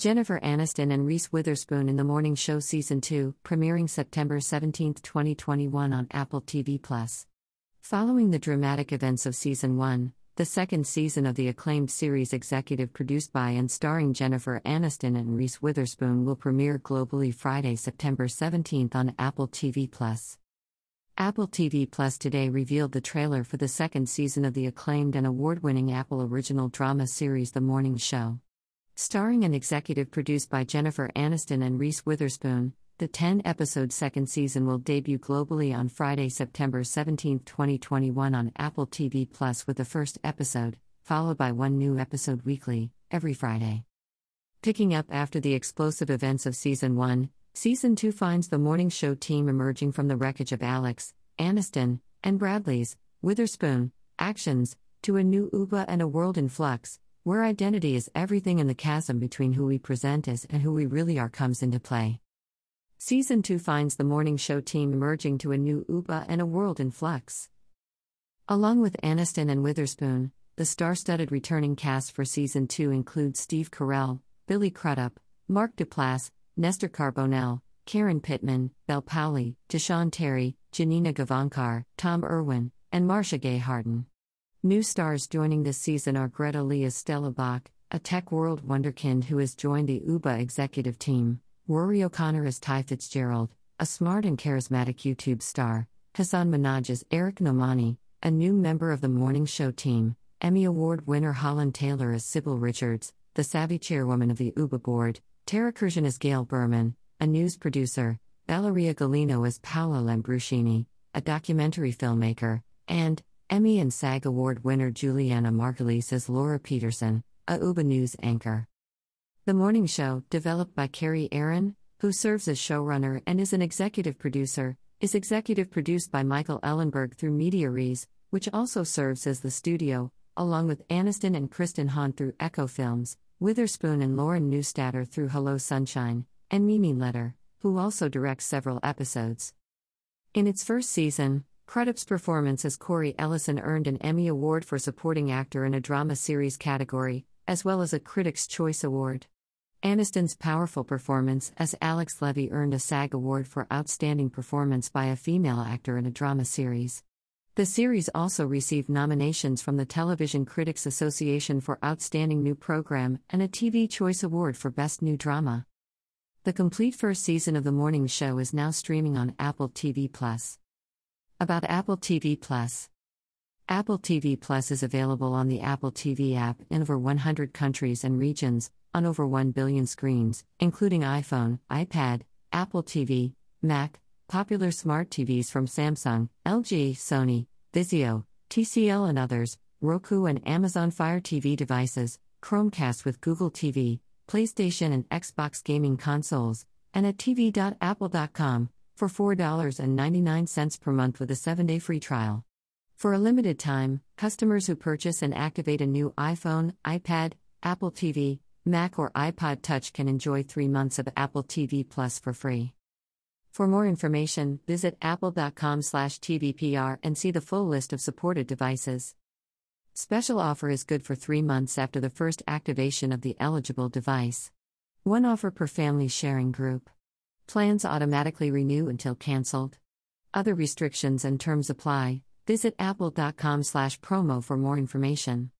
Jennifer Aniston and Reese Witherspoon in the Morning Show Season 2, premiering September 17, 2021 on Apple TV+. Following the dramatic events of Season 1, the second season of the acclaimed series executive produced by and starring Jennifer Aniston and Reese Witherspoon will premiere globally Friday, September 17 on Apple TV+. Apple TV Plus today revealed the trailer for the second season of the acclaimed and award winning Apple original drama series The Morning Show. Starring and executive produced by Jennifer Aniston and Reese Witherspoon, the 10 episode second season will debut globally on Friday, September 17, 2021, on Apple TV Plus with the first episode, followed by one new episode weekly, every Friday. Picking up after the explosive events of Season 1, Season 2 finds the morning show team emerging from the wreckage of Alex, Aniston, and Bradley's, Witherspoon, actions, to a new Uba and a world in flux, where identity is everything and the chasm between who we present as and who we really are comes into play. Season 2 finds the morning show team emerging to a new Uba and a world in flux. Along with Aniston and Witherspoon, the star studded returning cast for Season 2 includes Steve Carell, Billy Crudup, Mark Duplass, Nestor Carbonell, Karen Pittman, Bel Powley, Desean Terry, Janina Gavankar, Tom Irwin, and Marcia Gay Harden. New stars joining this season are Greta Lee as Stella Bach, a tech world wonderkind who has joined the UBA executive team, Ruairi O'Connor as Ty Fitzgerald, a smart and charismatic YouTube star, Hasan Minhaj as Eric Nomani, a new member of the morning show team, Emmy Award winner Holland Taylor as Sybil Richards, the savvy chairwoman of the UBA board, Tara Karsian as Gail Berman, a news producer, Valeria Golino as Paola Lambruschini, a documentary filmmaker, and Emmy and SAG Award winner Julianna Margulies as Laura Peterson, a UBA news anchor. The morning show, developed by Kerry Ehrin, who serves as showrunner and is an executive producer, is executive produced by Michael Ellenberg through Media Res, which also serves as the studio, along with Aniston and Kristen Hahn through Echo Films, Witherspoon and Lauren Neustadter through Hello Sunshine, and Mimi Leder, who also directs several episodes. In its first season, Crudup's performance as Corey Ellison earned an Emmy Award for Supporting Actor in a Drama Series category, as well as a Critics' Choice Award. Aniston's powerful performance as Alex Levy earned a SAG Award for Outstanding Performance by a Female Actor in a Drama Series. The series also received nominations from the Television Critics Association for Outstanding New Program and a TV Choice Award for Best New Drama. The complete first season of The Morning Show is now streaming on Apple TV Plus. About Apple TV Plus. Apple TV Plus is available on the Apple TV app in over 100 countries and regions, on over 1 billion screens, including iPhone, iPad, Apple TV, Mac, popular smart TVs from Samsung, LG, Sony, Vizio, TCL, and others, Roku and Amazon Fire TV devices, Chromecast with Google TV, PlayStation and Xbox gaming consoles, and at tv.apple.com for $4.99 per month with a 7 day free trial. For a limited time, customers who purchase and activate a new iPhone, iPad, Apple TV, Mac, or iPod Touch can enjoy three months of Apple TV Plus for free. For more information, visit apple.com/tvpr and see the full list of supported devices. Special offer is good for 3 months after the first activation of the eligible device. One offer per family sharing group. Plans automatically renew until canceled. Other restrictions and terms apply. Visit apple.com/promo for more information.